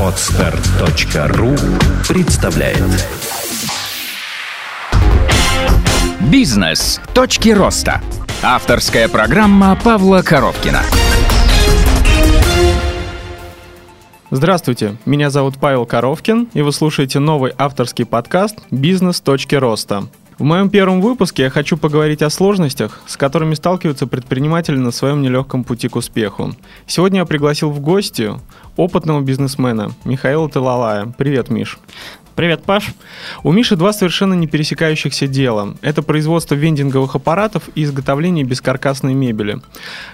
Отстар.ру представляет Бизнес. Точки роста. Авторская программа Павла Коровкина. Здравствуйте, меня зовут Павел Коровкин, и вы слушаете новый авторский подкаст «Бизнес. Точки роста». В моем первом выпуске я хочу поговорить о сложностях, с которыми сталкиваются предприниматели на своем нелегком пути к успеху. Сегодня я пригласил в гости опытного бизнесмена Михаила Талалая. Привет, Миш. Привет, Паш. У Миши два совершенно не пересекающихся дела. Это производство вендинговых аппаратов и изготовление бескаркасной мебели.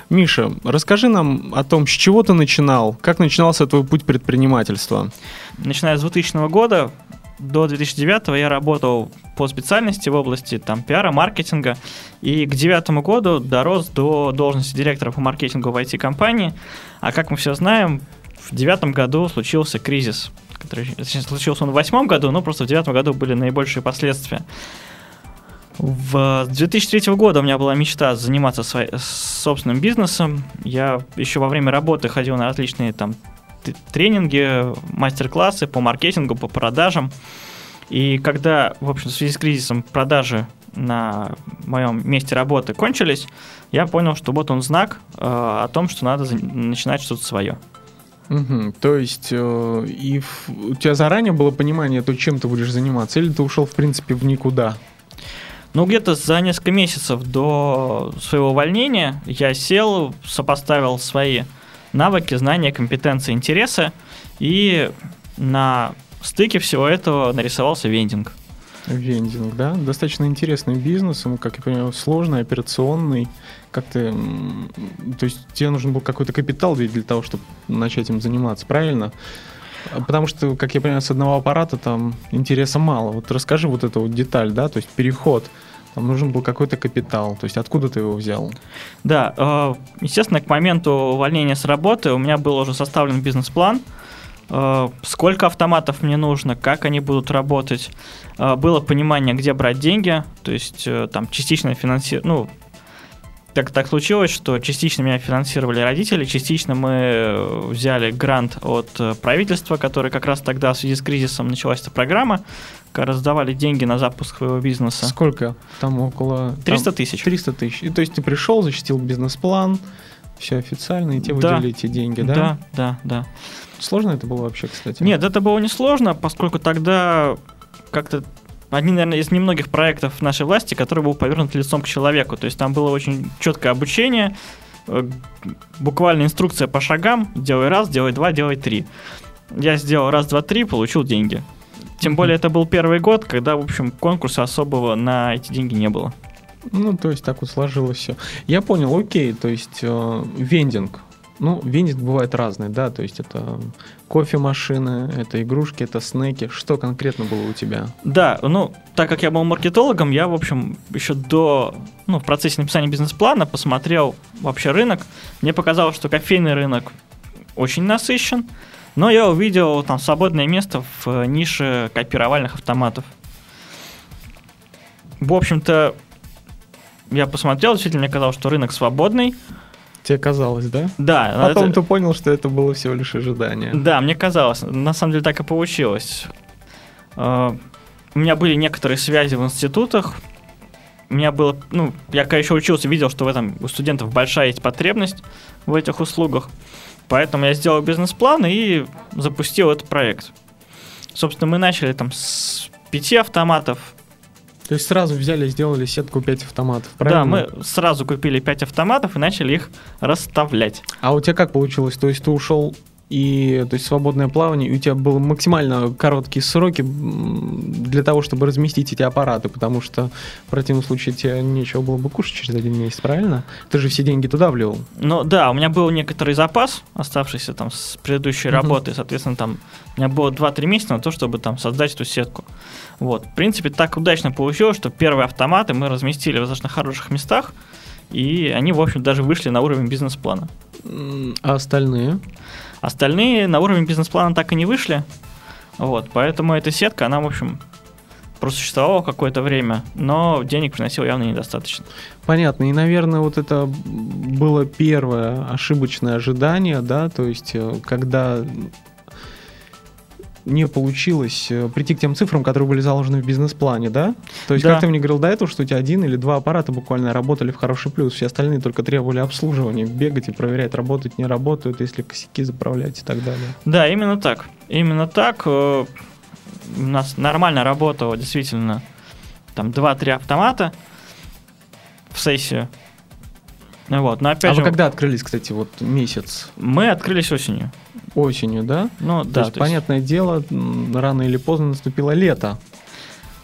Миша, расскажи нам о том, с чего ты начинал, как начинался твой путь предпринимательства. Начиная с 2000 года до 2009 я работал по специальности в области там, пиара, маркетинга, и к 2009 году дорос до должности директора по маркетингу в IT-компании. А как мы все знаем, в 2009 году случился кризис который случился он в восьмом году, но просто в девятом году были наибольшие последствия. В 2003 года у меня была мечта заниматься своей, собственным бизнесом. Я еще во время работы ходил на различные там тренинги, мастер-классы по маркетингу, по продажам. И когда, в общем, в связи с кризисом продажи на моем месте работы кончились, я понял, что вот он знак э, о том, что надо начинать что-то свое. Угу. То есть э, и в, у тебя заранее было понимание, то, чем ты будешь заниматься, или ты ушел, в принципе, в никуда? Ну, где-то за несколько месяцев до своего увольнения я сел, сопоставил свои навыки, знания, компетенции, интересы, и на стыке всего этого нарисовался вендинг. Вендинг, да? Достаточно интересный бизнес, он, как я понимаю, сложный, операционный. Как ты... То есть тебе нужен был какой-то капитал для того, чтобы начать им заниматься, правильно? Потому что, как я понимаю, с одного аппарата там интереса мало. Вот расскажи вот эту вот деталь, да, то есть переход. Там нужен был какой-то капитал. То есть откуда ты его взял? Да, э, естественно, к моменту увольнения с работы у меня был уже составлен бизнес-план – Э, сколько автоматов мне нужно, как они будут работать. Э, было понимание, где брать деньги, то есть там частично финансирование, ну, так, так случилось, что частично меня финансировали родители, частично мы взяли грант от правительства, который как раз тогда в связи с кризисом началась эта программа, раздавали деньги на запуск своего бизнеса. Сколько? Там около... 300 тысяч. 300 тысяч. И, то есть ты пришел, защитил бизнес-план, все официально, и тебе да. выделили эти деньги, да? Да, да, да. Сложно это было вообще, кстати? Нет, это было не сложно, поскольку тогда как-то один, наверное, из немногих проектов нашей власти, который был повернут лицом к человеку. То есть там было очень четкое обучение, э, буквально инструкция по шагам, делай раз, делай два, делай три. Я сделал раз, два, три, получил деньги. Тем более это был первый год, когда, в общем, конкурса особого на эти деньги не было. Ну, то есть так вот сложилось все. Я понял, окей, то есть э, вендинг, ну, вендинг бывает разный, да, то есть это кофемашины, это игрушки, это снеки. Что конкретно было у тебя? Да, ну, так как я был маркетологом, я, в общем, еще до, ну, в процессе написания бизнес-плана посмотрел вообще рынок. Мне показалось, что кофейный рынок очень насыщен, но я увидел там свободное место в нише копировальных автоматов. В общем-то, я посмотрел, действительно, мне казалось, что рынок свободный, Тебе казалось, да? Да. Потом это... ты понял, что это было всего лишь ожидание. Да, мне казалось. На самом деле так и получилось. А, у меня были некоторые связи в институтах. У меня было, ну, я когда еще учился, видел, что в этом у студентов большая есть потребность в этих услугах. Поэтому я сделал бизнес-план и запустил этот проект. Собственно, мы начали там с пяти автоматов, то есть сразу взяли и сделали сетку 5 автоматов, правильно? Да, мы сразу купили 5 автоматов и начали их расставлять. А у тебя как получилось? То есть ты ушел и то есть свободное плавание, и у тебя были максимально короткие сроки для того, чтобы разместить эти аппараты, потому что в противном случае тебе нечего было бы кушать через один месяц, правильно? Ты же все деньги туда влил. Ну да, у меня был некоторый запас, оставшийся там с предыдущей uh-huh. работы, соответственно, там у меня было 2-3 месяца на то, чтобы там создать эту сетку. Вот, в принципе, так удачно получилось, что первые автоматы мы разместили в достаточно хороших местах, и они, в общем, даже вышли на уровень бизнес-плана. А остальные? Остальные на уровень бизнес-плана так и не вышли. Вот, поэтому эта сетка, она, в общем, просуществовало какое-то время, но денег приносил явно недостаточно. Понятно. И, наверное, вот это было первое ошибочное ожидание, да, то есть э, когда не получилось э, прийти к тем цифрам, которые были заложены в бизнес-плане, да? То есть, Да. как ты мне говорил до этого, что у тебя один или два аппарата буквально работали в хороший плюс, все остальные только требовали обслуживания, бегать и проверять, работают, не работают, если косяки заправлять и так далее. Да, именно так. Именно так. э, У нас нормально работало действительно там 2-3 автомата в сессию. Вот, но опять а же, вы когда открылись, кстати, вот месяц? мы открылись осенью. Осенью, да? Ну, То да, есть, то есть- понятное дело, м, рано или поздно наступило лето.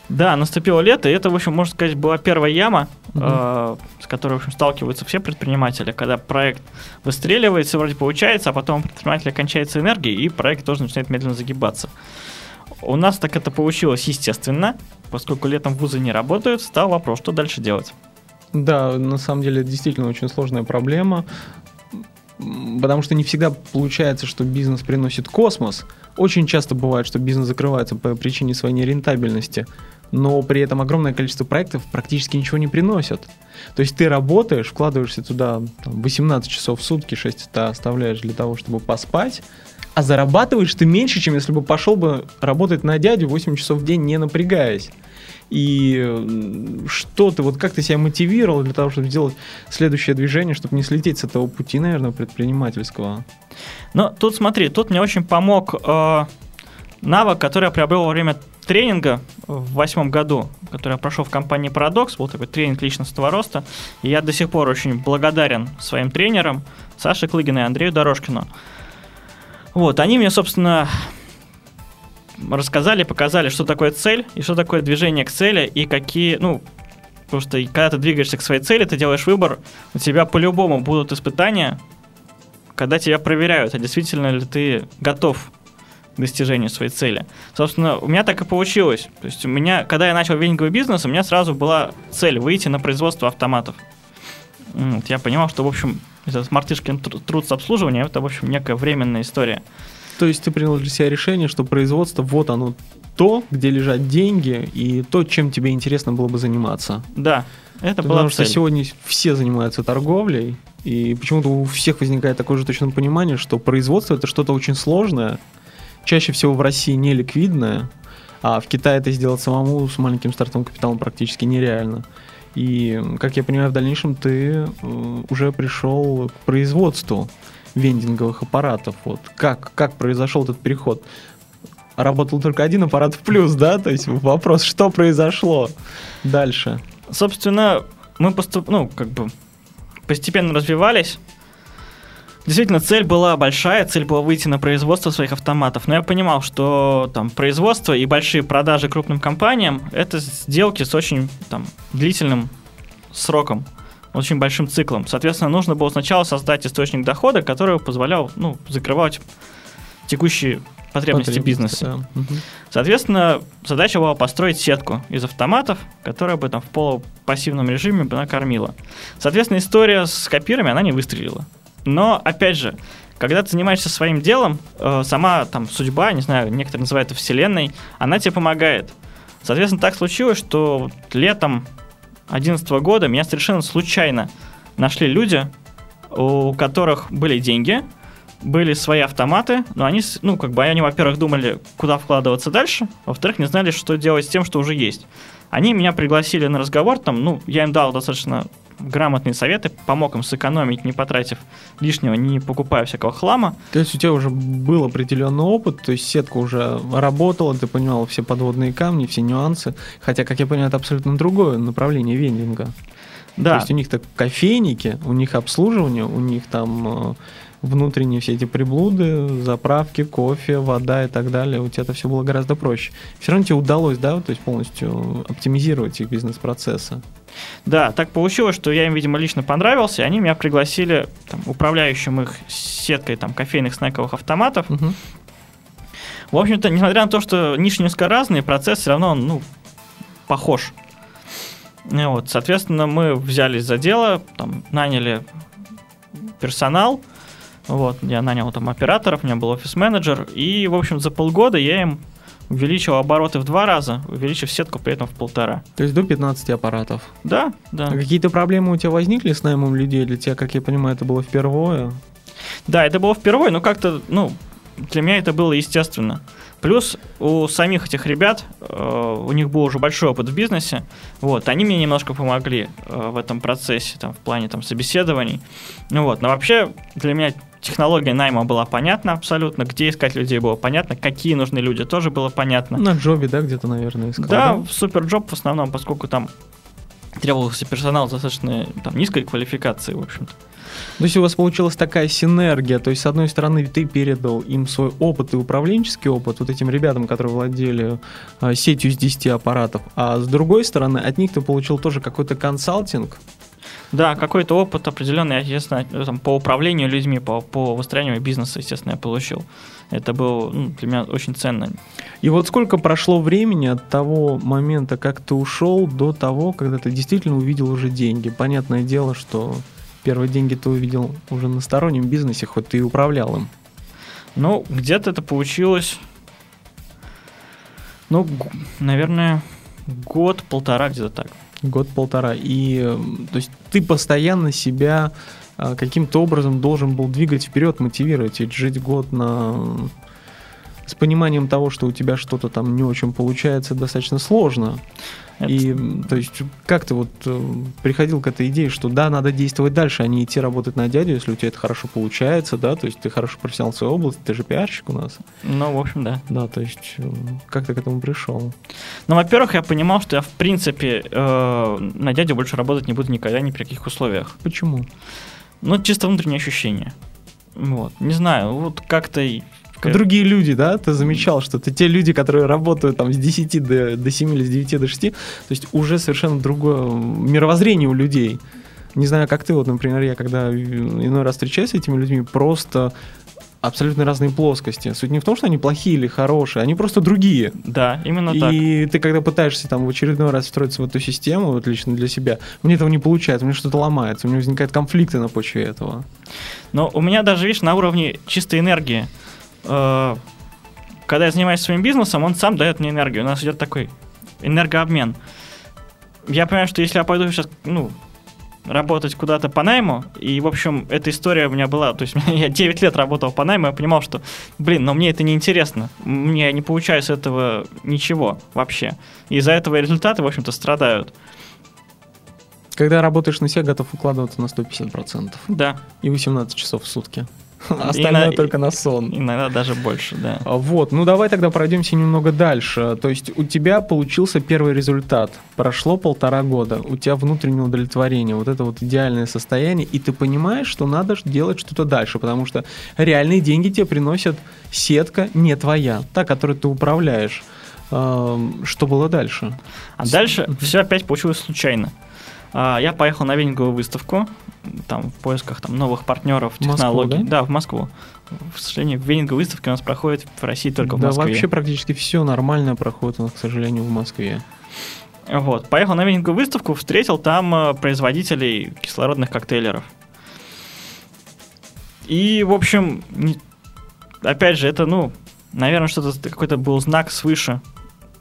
Да, наступило лето, и это, в общем, можно сказать, была первая яма, Мгм. э, с которой, в общем, сталкиваются все предприниматели, когда проект выстреливает, все вроде получается, а потом у предпринимателя кончается энергия, и проект тоже начинает медленно загибаться. У нас так это получилось естественно, поскольку летом вузы не работают, стал вопрос, что дальше делать. Да, на самом деле это действительно очень сложная проблема, потому что не всегда получается, что бизнес приносит космос. Очень часто бывает, что бизнес закрывается по причине своей нерентабельности, но при этом огромное количество проектов практически ничего не приносят. То есть ты работаешь, вкладываешься туда там, 18 часов в сутки, 6 ты оставляешь для того, чтобы поспать, а зарабатываешь ты меньше, чем если бы пошел бы работать на дядю 8 часов в день, не напрягаясь. И что ты, вот как ты себя мотивировал для того, чтобы сделать следующее движение, чтобы не слететь с этого пути, наверное, предпринимательского? Но тут смотри, тут мне очень помог э, навык, который я приобрел во время тренинга в восьмом году, который я прошел в компании Paradox, был такой тренинг личностного роста, и я до сих пор очень благодарен своим тренерам Саше Клыгину и Андрею Дорожкину. Вот, они мне, собственно, рассказали, показали, что такое цель и что такое движение к цели и какие, ну, потому что когда ты двигаешься к своей цели, ты делаешь выбор, у тебя по-любому будут испытания, когда тебя проверяют, а действительно ли ты готов достижению своей цели. Собственно, у меня так и получилось. То есть у меня, когда я начал венинговый бизнес, у меня сразу была цель выйти на производство автоматов. Вот Я понимал, что, в общем, этот мартышкин тру- труд с обслуживанием, это, в общем, некая временная история. То есть ты принял для себя решение, что производство вот оно то, где лежат деньги и то, чем тебе интересно было бы заниматься. Да, это Потому была что цель. сегодня все занимаются торговлей, и почему-то у всех возникает такое же точное понимание, что производство это что-то очень сложное, чаще всего в России не ликвидное, а в Китае это сделать самому с маленьким стартовым капиталом практически нереально. И, как я понимаю, в дальнейшем ты э, уже пришел к производству вендинговых аппаратов. Вот как, как произошел этот переход? Работал только один аппарат в плюс, да? То есть вопрос, что произошло дальше? Собственно, мы поступ... ну, как бы постепенно развивались. Действительно, цель была большая, цель была выйти на производство своих автоматов. Но я понимал, что там производство и большие продажи крупным компаниям это сделки с очень там, длительным сроком, очень большим циклом. Соответственно, нужно было сначала создать источник дохода, который позволял ну, закрывать текущие потребности бизнеса. да. Соответственно, задача была построить сетку из автоматов, которая бы там в полупассивном режиме бы накормила. Соответственно, история с копирами, она не выстрелила. Но, опять же, когда ты занимаешься своим делом, э, сама там судьба, не знаю, некоторые называют это вселенной, она тебе помогает. Соответственно, так случилось, что летом 2011 года меня совершенно случайно нашли люди, у которых были деньги, были свои автоматы, но они, ну, как бы они, во-первых, думали, куда вкладываться дальше, во-вторых, не знали, что делать с тем, что уже есть. Они меня пригласили на разговор, там, ну, я им дал достаточно грамотные советы, помог им сэкономить, не потратив лишнего, не покупая всякого хлама. То есть у тебя уже был определенный опыт, то есть сетка уже работала, ты понимал все подводные камни, все нюансы. Хотя, как я понимаю, это абсолютно другое направление вендинга. То Да, есть у них так кофейники, у них обслуживание, у них там э, внутренние все эти приблуды, заправки, кофе, вода и так далее. У тебя это все было гораздо проще. Все равно тебе удалось, да, то есть полностью оптимизировать их бизнес-процессы. да, так получилось, что я им, видимо, лично понравился, и они меня пригласили там, управляющим их сеткой там, кофейных снековых автоматов. Мгм. В общем-то, несмотря на то, что ниши несколько разные, процесс все равно, ну, похож. И Вот, соответственно, мы взялись за дело, там, наняли персонал, вот, я нанял там операторов, у меня был офис-менеджер, и, в общем, за полгода я им увеличил обороты в два раза, увеличив сетку при этом в полтора. То есть до 15 аппаратов. Да, да. А какие-то проблемы у тебя возникли с наймом людей? Для тебя, как я понимаю, это было впервые? Да, это было впервые, но как-то, ну, для меня это было естественно. Плюс у самих этих ребят, э, у них был уже большой опыт в бизнесе, вот, они мне немножко помогли э, в этом процессе, там, в плане там, собеседований. Ну вот, но вообще для меня технология найма была понятна абсолютно, где искать людей было понятно, какие нужны люди тоже было понятно. На джобе, да, где-то, наверное, искал? Да, в суперджоп в основном, поскольку там требовался персонал достаточно там, низкой квалификации, в общем-то. То есть у вас получилась такая синергия, то есть с одной стороны ты передал им свой опыт и управленческий опыт, вот этим ребятам, которые владели э, сетью из 10 аппаратов, а с другой стороны от них ты получил тоже какой-то консалтинг, да, какой-то опыт определенный, естественно, там, по управлению людьми, по, по выстраиванию бизнеса, естественно, я получил. Это было ну, для меня очень ценно. И вот сколько прошло времени от того момента, как ты ушел, до того, когда ты действительно увидел уже деньги? Понятное дело, что первые деньги ты увидел уже на стороннем бизнесе, хоть ты и управлял им. Ну, где-то это получилось, ну, наверное, год-полтора где-то так. Год-полтора. И то есть ты постоянно себя а, каким-то образом должен был двигать вперед, мотивировать. Ведь жить год на с пониманием того, что у тебя что-то там не очень получается, достаточно сложно. Это... И, то есть, как ты вот э, приходил к этой идее, что да, надо действовать дальше, а не идти работать на дядю, если у тебя это хорошо получается, да, то есть ты хорошо профессионал в своей области, ты же пиарщик у нас. Ну, в общем, да. Да, то есть, э, как ты к этому пришел? Ну, во-первых, я понимал, что я, в принципе, э, на дядю больше работать не буду никогда ни при каких условиях. Почему? Ну, чисто внутреннее ощущение. Вот, не знаю, вот как-то Другие люди, да, ты замечал, что это те люди, которые работают там с 10 до, до 7 или с 9 до 6, то есть уже совершенно другое мировоззрение у людей. Не знаю, как ты, вот, например, я когда иной раз встречаюсь с этими людьми, просто абсолютно разные плоскости. Суть не в том, что они плохие или хорошие, они просто другие. Да, именно и так. И ты когда пытаешься там в очередной раз встроиться в эту систему, вот лично для себя, мне этого не получается, у меня что-то ломается, у меня возникают конфликты на почве этого. Но у меня даже, видишь, на уровне чистой энергии когда я занимаюсь своим бизнесом, он сам дает мне энергию. У нас идет такой энергообмен. Я понимаю, что если я пойду сейчас, ну, работать куда-то по найму, и, в общем, эта история у меня была, то есть я 9 лет работал по найму, я понимал, что, блин, но мне это не интересно, мне не получаю с этого ничего вообще. Из-за этого результаты, в общем-то, страдают. Когда работаешь на себя, готов укладываться на 150%. Да. И 18 часов в сутки. Остальное иногда, только на сон. Иногда даже больше, да. А, вот, ну давай тогда пройдемся немного дальше. То есть у тебя получился первый результат. Прошло полтора года. У тебя внутреннее удовлетворение, вот это вот идеальное состояние, и ты понимаешь, что надо делать что-то дальше, потому что реальные деньги тебе приносят сетка не твоя, та, которой ты управляешь. Что было дальше? А дальше все опять получилось случайно. А, я поехал на венинговую выставку, там в поисках там, новых партнеров, технологий. Москву, да? да, в Москву. К сожалению, венинговые выставки у нас проходят в России только в Москве. Да, вообще практически все нормальное проходит у нас, к сожалению, в Москве. Вот, поехал на венинговую выставку, встретил там э, производителей кислородных коктейлеров. И, в общем, опять же, это, ну, наверное, что-то какой-то был знак свыше,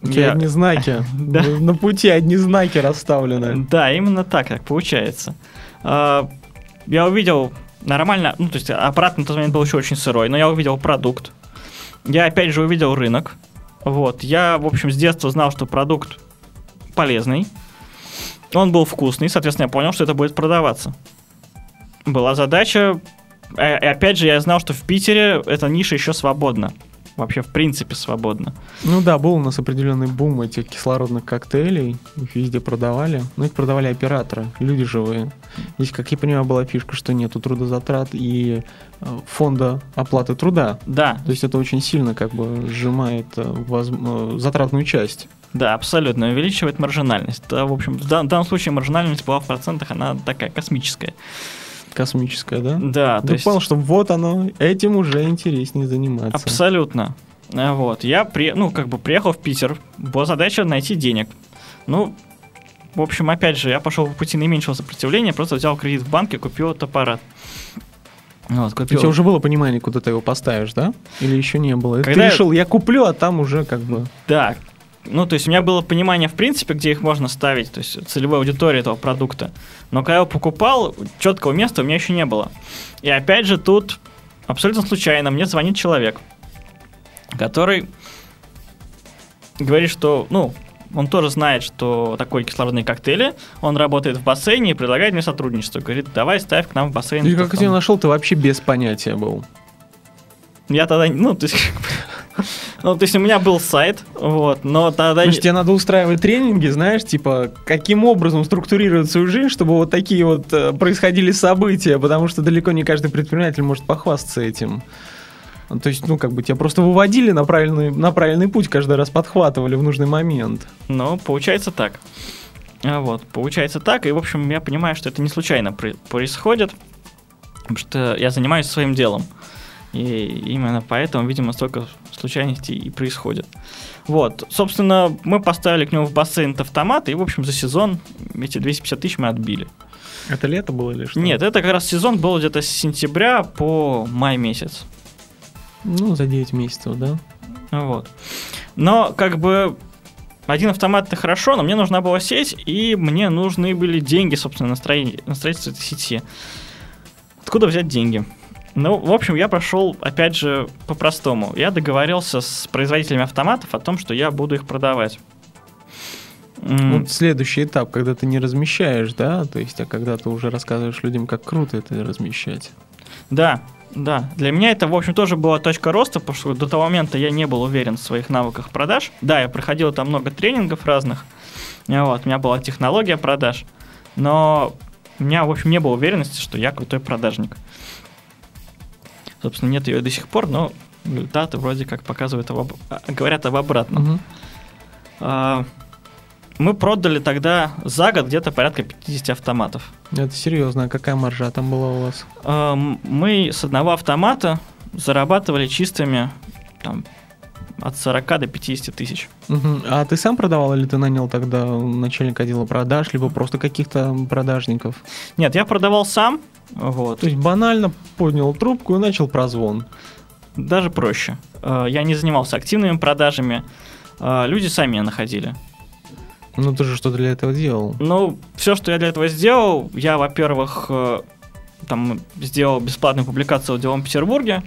у тебя я... одни знаки. да. На пути одни знаки расставлены. Да, именно так, как получается. А, я увидел нормально, ну, то есть аппарат на тот момент был еще очень сырой, но я увидел продукт. Я опять же увидел рынок. Вот. Я, в общем, с детства знал, что продукт полезный. Он был вкусный, соответственно, я понял, что это будет продаваться. Была задача. Э, и опять же, я знал, что в Питере эта ниша еще свободна вообще в принципе свободно. Ну да, был у нас определенный бум этих кислородных коктейлей, их везде продавали, но их продавали операторы, люди живые. Здесь, как я понимаю, была фишка, что нету трудозатрат и э, фонда оплаты труда. Да. То есть это очень сильно как бы сжимает э, воз... Э, затратную часть. Да, абсолютно, увеличивает маржинальность. Да, в общем, в данном случае маржинальность была в процентах, она такая космическая космическое, да? Да. Ты есть... понял, что вот оно, этим уже интереснее заниматься. Абсолютно. А, вот. Я при... ну, как бы приехал в Питер. Была задача найти денег. Ну, в общем, опять же, я пошел по пути наименьшего сопротивления, просто взял кредит в банке, купил этот аппарат. Вот, У купил. тебя уже было понимание, куда ты его поставишь, да? Или еще не было? Когда ты я- решил, я куплю, а там уже как бы... Да. Ну, то есть у меня было понимание, в принципе, где их можно ставить, то есть целевой аудитории этого продукта. Но когда я его покупал, четкого места у меня еще не было. И опять же, тут абсолютно случайно мне звонит человек, который говорит, что, ну, он тоже знает, что такое кислородные коктейли, он работает в бассейне и предлагает мне сотрудничество. Говорит, давай ставь к нам в бассейн. И как ты тебя там». нашел, ты вообще без понятия был. Я тогда, ну, то есть, ну, то есть у меня был сайт, вот, но тогда... Значит, тебе надо устраивать тренинги, знаешь, типа, каким образом структурировать свою жизнь, чтобы вот такие вот э, происходили события, потому что далеко не каждый предприниматель может похвастаться этим. Ну, То есть, ну, как бы тебя просто выводили на правильный, на правильный путь, каждый раз подхватывали в нужный момент. Ну, получается так. А, Вот, получается так, и, в общем, я понимаю, что это не случайно происходит, потому что я занимаюсь своим делом. И именно поэтому, видимо, столько случайностей и происходит. Вот, собственно, мы поставили к нему в бассейн автомат, и, в общем, за сезон эти 250 тысяч мы отбили. Это лето было или что? Нет, это как раз сезон был где-то с сентября по май месяц. Ну, за 9 месяцев, да? Вот. Но как бы один автомат это хорошо, но мне нужна была сеть, и мне нужны были деньги, собственно, на, строение, на строительство этой сети. Откуда взять деньги? Ну, в общем, я прошел, опять же, по-простому. Я договорился с производителями автоматов о том, что я буду их продавать. Вот следующий этап, когда ты не размещаешь, да, то есть, а когда ты уже рассказываешь людям, как круто это размещать. Да, да. Для меня это, в общем, тоже была точка роста, потому что до того момента я не был уверен в своих навыках продаж. Да, я проходил там много тренингов разных. Вот, у меня была технология продаж. Но у меня, в общем, не было уверенности, что я крутой продажник. Собственно, нет ее до сих пор, но результаты вроде как показывают, об, а, говорят об обратном. Мгм. А, Мы продали тогда за год где-то порядка 50 автоматов. Это серьезно, а какая маржа там была у вас? Эм, мы с одного автомата зарабатывали чистыми там, от 40 до 50 тысяч. Мгм. А ты сам продавал или ты нанял тогда начальника отдела продаж, либо просто каких-то продажников? Нет, я продавал сам, вот. То есть банально поднял трубку и начал прозвон. даже проще. Э, Я не занимался активными продажами, э, люди сами меня находили. Ну ты же что-то для этого делал. Ну, все, что я для этого сделал, я, во-первых, э, там сделал бесплатную публикацию в Делом Петербурге.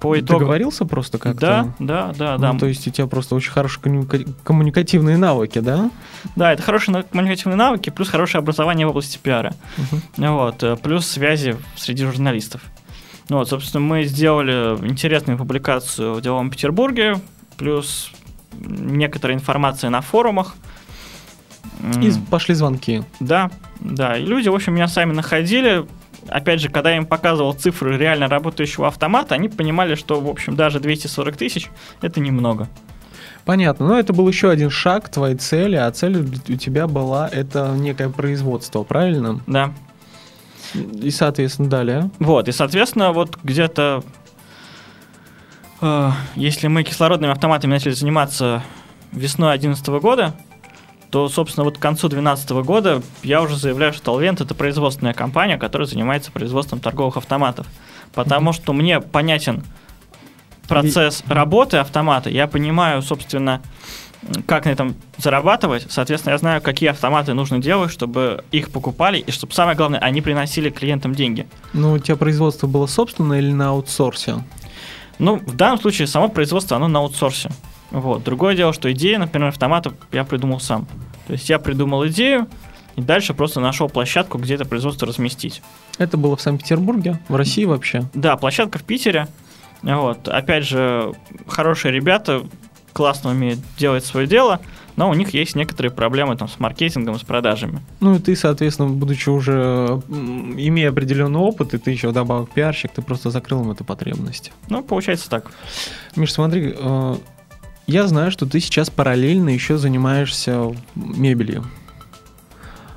По Ты итогу... договорился просто как-то? Да, да, да, да. Ну, то есть у тебя просто очень хорошие коммуника- коммуникативные навыки, да? Да, это хорошие коммуникативные навыки, плюс хорошее образование в области пиара. Мгм. Вот, э, плюс связи среди журналистов. Ну Вот, собственно, мы сделали интересную публикацию в Деловом Петербурге, плюс некоторая информация на форумах. И пошли звонки. Да, да. И люди, в общем, меня сами находили. Опять же, когда я им показывал цифры реально работающего автомата, они понимали, что, в общем, даже 240 тысяч – это немного. Понятно. Но это был еще один шаг к твоей цели, а цель у тебя была это некое производство, правильно? Да. И, соответственно, далее. Вот, и, соответственно, вот где-то, э, если мы кислородными автоматами начали заниматься весной 2011 года, то, собственно, вот к концу 2012 года я уже заявляю, что Толвент это производственная компания, которая занимается производством торговых автоматов. Потому что мне понятен процесс работы автомата, я понимаю, собственно, как на этом зарабатывать. Соответственно, я знаю, какие автоматы нужно делать, чтобы их покупали, и чтобы самое главное, они приносили клиентам деньги. Ну, у тебя производство было собственное или на аутсорсе? Ну, в данном случае само производство, оно на аутсорсе. Вот. Другое дело, что идея, например, автомата я придумал сам. То есть я придумал идею, и дальше просто нашел площадку, где это производство разместить. Это было в Санкт-Петербурге, в России вообще. Да, площадка в Питере. Вот. Опять же, хорошие ребята, классно умеют делать свое дело, но у них есть некоторые проблемы там, с маркетингом, с продажами. Ну и ты, соответственно, будучи уже имея определенный опыт, и ты еще вдобавок пиарщик, ты просто закрыл им эту потребность. Ну, получается так. Миш, смотри, э, я знаю, что ты сейчас параллельно еще занимаешься мебелью.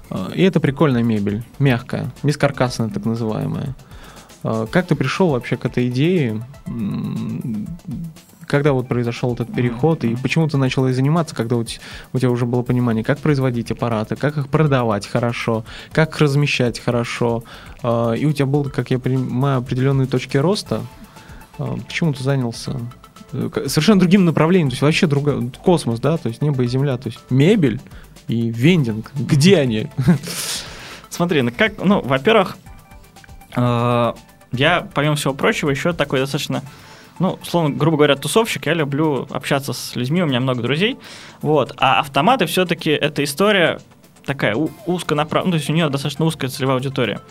Э, И это прикольная мебель, мягкая, бескаркасная так называемая. Э, Как ты пришел вообще к этой идее? Когда вот произошел этот переход, и почему ты начал ей заниматься, когда у, те- у тебя уже было понимание, как производить аппараты, как их продавать хорошо, как размещать хорошо, э, и у тебя был, как я понимаю, определенные точки роста, почему ты занялся совершенно другим направлением, то есть вообще другой космос, да, то есть небо и земля, то есть мебель и вендинг, где они? Смотри, ну как, ну, во-первых, э, я, помимо всего прочего, еще такой достаточно, ну, словно, грубо говоря, тусовщик, я люблю общаться с людьми, у меня много друзей, вот, а автоматы все-таки эта история такая у- узконаправленная, ну, то есть у нее достаточно узкая целевая аудитория.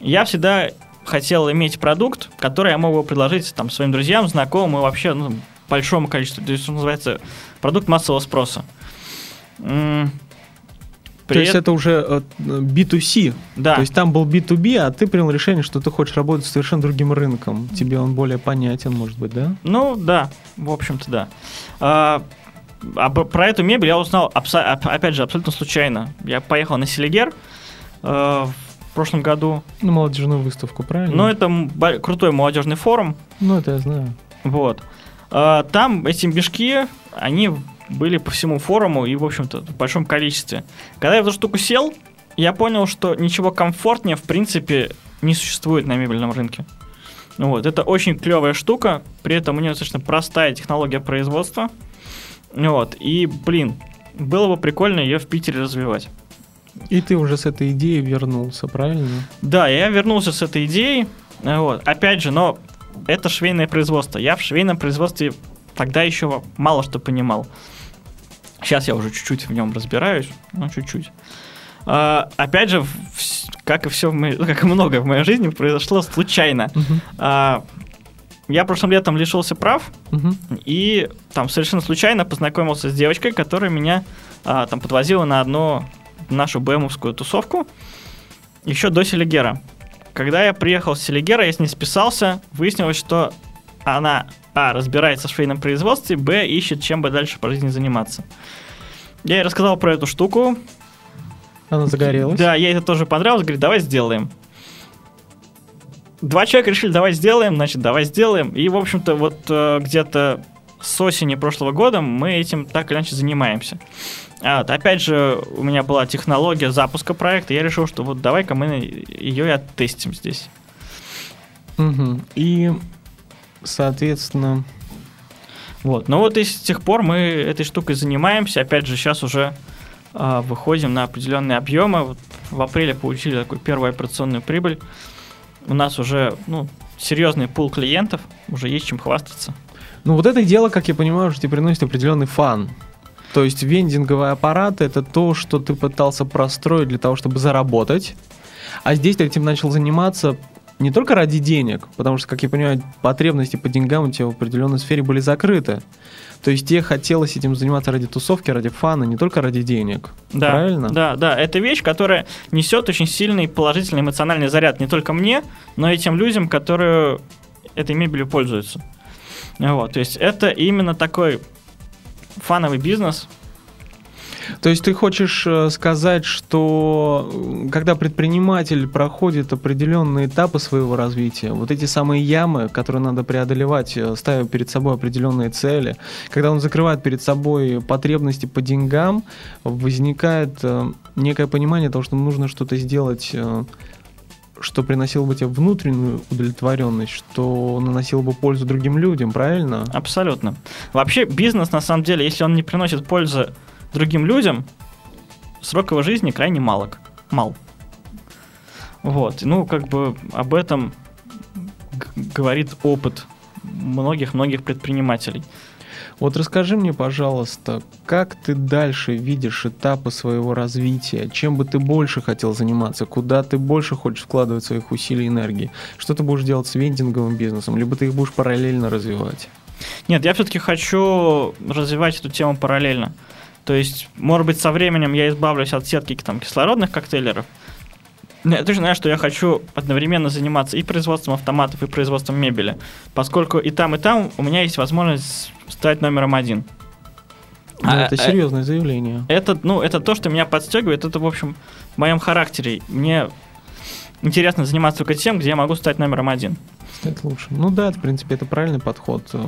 Я всегда хотел иметь продукт, который я мог бы предложить там своим друзьям, знакомым и вообще ну, большому количеству. То есть, что называется, продукт массового спроса. М, То при есть эт- это уже э, B2C, да. То есть там был B2B, а ты принял решение, что ты хочешь работать с совершенно другим рынком. Тебе он более понятен, может быть, да? Ну, да, в общем-то, да. А, а про эту мебель я узнал, опять же, абсолютно случайно. Я поехал на Селигер э, в прошлом году. Ну, молодежную выставку, правильно? Ну, это крутой молодежный форум. Ну, это я знаю. Вот. А, Там эти мешки, они были по всему форуму и, в общем-то, в большом количестве. Когда я в эту штуку сел, я понял, что ничего комфортнее, в принципе, не существует на мебельном рынке. Вот, это очень клевая штука, при этом у нее достаточно простая технология производства. Вот, и, блин, было бы прикольно ее в Питере развивать. И ты уже с этой идеей вернулся, правильно? Да, я вернулся с этой идеей. Вот. Опять же, но это швейное производство. Я в швейном производстве тогда еще мало что понимал. Сейчас я уже чуть-чуть в нем разбираюсь, ну чуть-чуть. А, опять же, как и все в моей, как и многое в моей жизни произошло случайно. Мгм. А, я прошлым летом лишился прав, Мгм. и там совершенно случайно познакомился с девочкой, которая меня а, там подвозила на одну нашу БМовскую тусовку еще до Селигера. Когда я приехал с Селигера, я с ней списался, выяснилось, что она, а, разбирается в швейном производстве, б, ищет, чем бы дальше по жизни заниматься. Я ей рассказал про эту штуку. Она загорелась. Да, ей это тоже понравилось, говорит, давай сделаем. Два человека решили, давай сделаем, значит, давай сделаем. И, в общем-то, вот э, где-то с осени прошлого года мы этим так или иначе занимаемся. Вот, опять же, у меня была технология запуска проекта, я решил, что вот давай-ка мы ее и оттестим здесь. Мгм. И, соответственно, Вот. Но вот и с тех пор мы этой штукой занимаемся. Опять же, сейчас уже а, выходим на определенные объемы. Вот в апреле получили такую первую операционную прибыль. У нас уже ну, серьезный пул клиентов, уже есть чем хвастаться. ну вот это дело, как я понимаю, уже тебе приносит определенный фан. То есть вендинговые аппараты это то, что ты пытался простроить для того, чтобы заработать. А здесь ты этим начал заниматься не только ради денег, потому что, как я понимаю, потребности по деньгам у тебя в определенной сфере были закрыты. То есть тебе хотелось этим заниматься ради тусовки, ради фана, не только ради денег. Да, Правильно? Да, да. Это вещь, которая несет очень сильный положительный эмоциональный заряд не только мне, но и тем людям, которые этой мебелью пользуются. Вот, то есть это именно такой фановый бизнес, То есть ты хочешь э, сказать, что когда предприниматель проходит определенные этапы своего развития, вот эти самые ямы, которые надо преодолевать, э, ставя перед собой определенные цели, когда он закрывает перед собой потребности по деньгам, возникает э, некое понимание того, что нужно что-то сделать, что приносило бы тебе внутреннюю удовлетворенность, что наносило бы пользу другим людям, правильно? Абсолютно. Вообще бизнес, на самом деле, если он не приносит пользы другим людям, срок его жизни крайне малок. Мал. Вот. Ну, как бы об этом говорит опыт многих-многих предпринимателей. Вот расскажи мне, пожалуйста, как ты дальше видишь этапы своего развития? Чем бы ты больше хотел заниматься? Куда ты больше хочешь вкладывать своих усилий и энергии? Что ты будешь делать с вендинговым бизнесом? Либо ты их будешь параллельно развивать? Нет, я все-таки хочу развивать эту тему параллельно. То есть, может быть, со временем я избавлюсь от сетки там, кислородных коктейлеров. Но Я точно знаю, что я хочу одновременно заниматься и производством автоматов, и производством мебели. Поскольку и там, и там у меня есть возможность стать номером один. Ну, А, это а, серьезное заявление. Это, ну, это то, что меня подстегивает. Это, в общем, в моем характере. Мне интересно заниматься только тем, где я могу стать номером один. Стать лучше. Ну да, в принципе, это правильный подход. Э,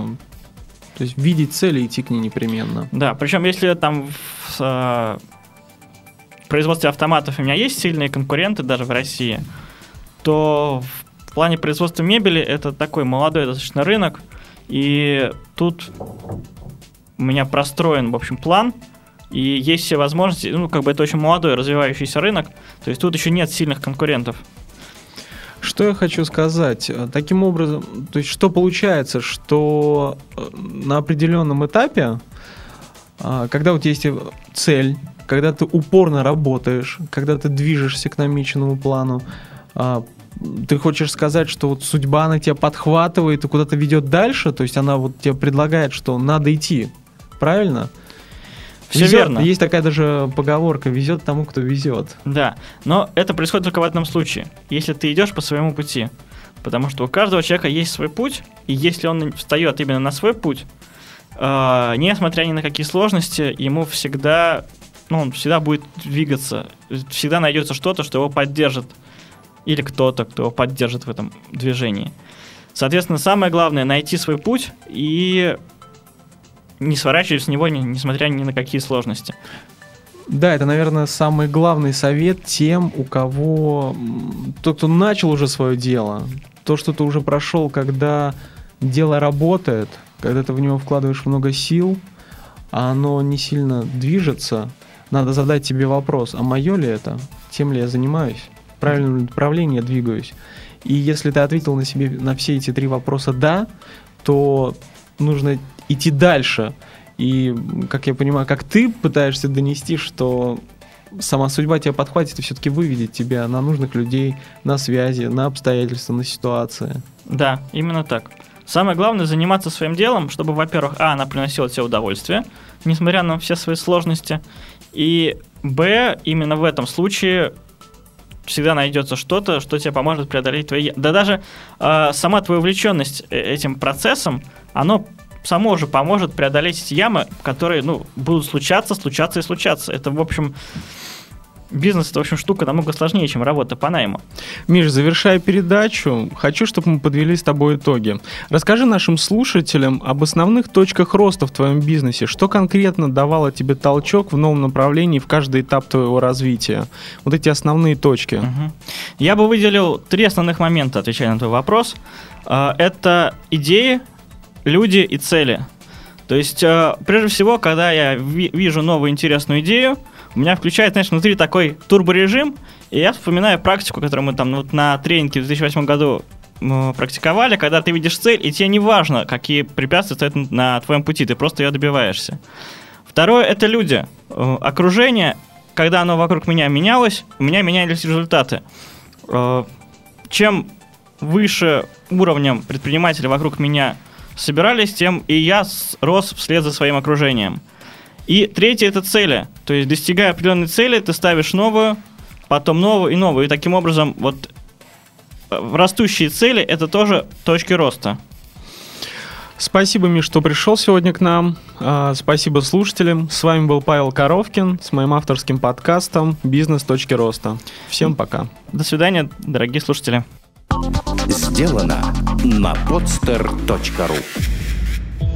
То есть видеть цели и идти к ней непременно. Да, причем если там в, э, в производстве автоматов у меня есть сильные конкуренты даже в России, то в плане производства мебели это такой молодой достаточно рынок, и тут у меня простроен, в общем, план, и есть все возможности, ну, как бы это очень молодой развивающийся рынок, то есть тут еще нет сильных конкурентов. Что я хочу сказать? Таким образом, то есть что получается, что э, на определенном этапе, когда у тебя есть цель, когда ты упорно работаешь, когда ты движешься к намеченному плану, а, ты хочешь сказать, что вот судьба на тебя подхватывает и куда-то ведет дальше, то есть она вот тебе предлагает, что надо идти, правильно? Все Везет- верно. Есть такая даже поговорка: везет тому, кто везет. Да, но это происходит только в одном случае, если ты идешь по своему пути. Потому что у каждого человека есть свой путь, и если он встает именно на свой путь, э, несмотря ни на какие сложности, ему всегда, ну, он всегда будет двигаться, всегда найдется что-то, что его поддержит, или кто-то, кто его поддержит в этом движении. Соответственно, самое главное найти свой путь и не сворачивать с него, несмотря ни на какие сложности. Да, это, наверное, самый главный совет тем, у кого тот, кто начал уже свое дело, то, что ты уже прошел, когда дело работает, когда ты в него вкладываешь много сил, а оно не сильно движется, надо задать себе вопрос, а мое ли это? Тем ли я занимаюсь? В правильном направлении я двигаюсь? И если ты ответил на себе на все эти три вопроса «да», то нужно идти дальше. И, как я понимаю, как ты пытаешься донести, что сама судьба тебя подхватит и все-таки выведет тебя на нужных людей, на связи, на обстоятельства, на ситуации. Да, именно так. Самое главное заниматься своим делом, чтобы, во-первых, а, она приносила тебе удовольствие, несмотря на все свои сложности, и б, именно в этом случае всегда найдется что-то, что тебе поможет преодолеть твои... Да даже э, сама твоя увлеченность э- этим процессом, оно само уже поможет преодолеть эти ямы, которые, ну, будут случаться, случаться и случаться. Это, в общем, бизнес, это, в общем, штука намного сложнее, чем работа по найму. Миш, завершая передачу, хочу, чтобы мы подвели с тобой итоги. Расскажи нашим слушателям об основных точках роста в твоем бизнесе. Что конкретно давало тебе толчок в новом направлении в каждый этап твоего развития? Вот эти основные точки. Мгм. Я бы выделил три основных момента, отвечая на твой вопрос. А, Это идеи, люди и цели. То есть, э, прежде всего, когда я ви- вижу новую интересную идею, у меня включает, знаешь, внутри такой турборежим, и я вспоминаю практику, которую мы там вот на тренинге в 2008 году практиковали, когда ты видишь цель, и тебе не важно, какие препятствия стоят на твоем пути, ты просто ее добиваешься. Второе – это люди. Э, Окружение, когда оно вокруг меня менялось, у меня менялись результаты. Э, Чем выше уровнем предприниматели вокруг меня собирались, тем и я рос вслед за своим окружением. И третье – это цели. То есть, достигая определенной цели, ты ставишь новую, потом новую и новую. И таким образом, вот э, растущие цели – это тоже точки роста. Спасибо, Миш, что пришел сегодня к нам. А, Спасибо слушателям. С вами был Павел Коровкин с моим авторским подкастом «Бизнес. Точки роста». Всем пока. До свидания, дорогие слушатели. Сделано на podster.ru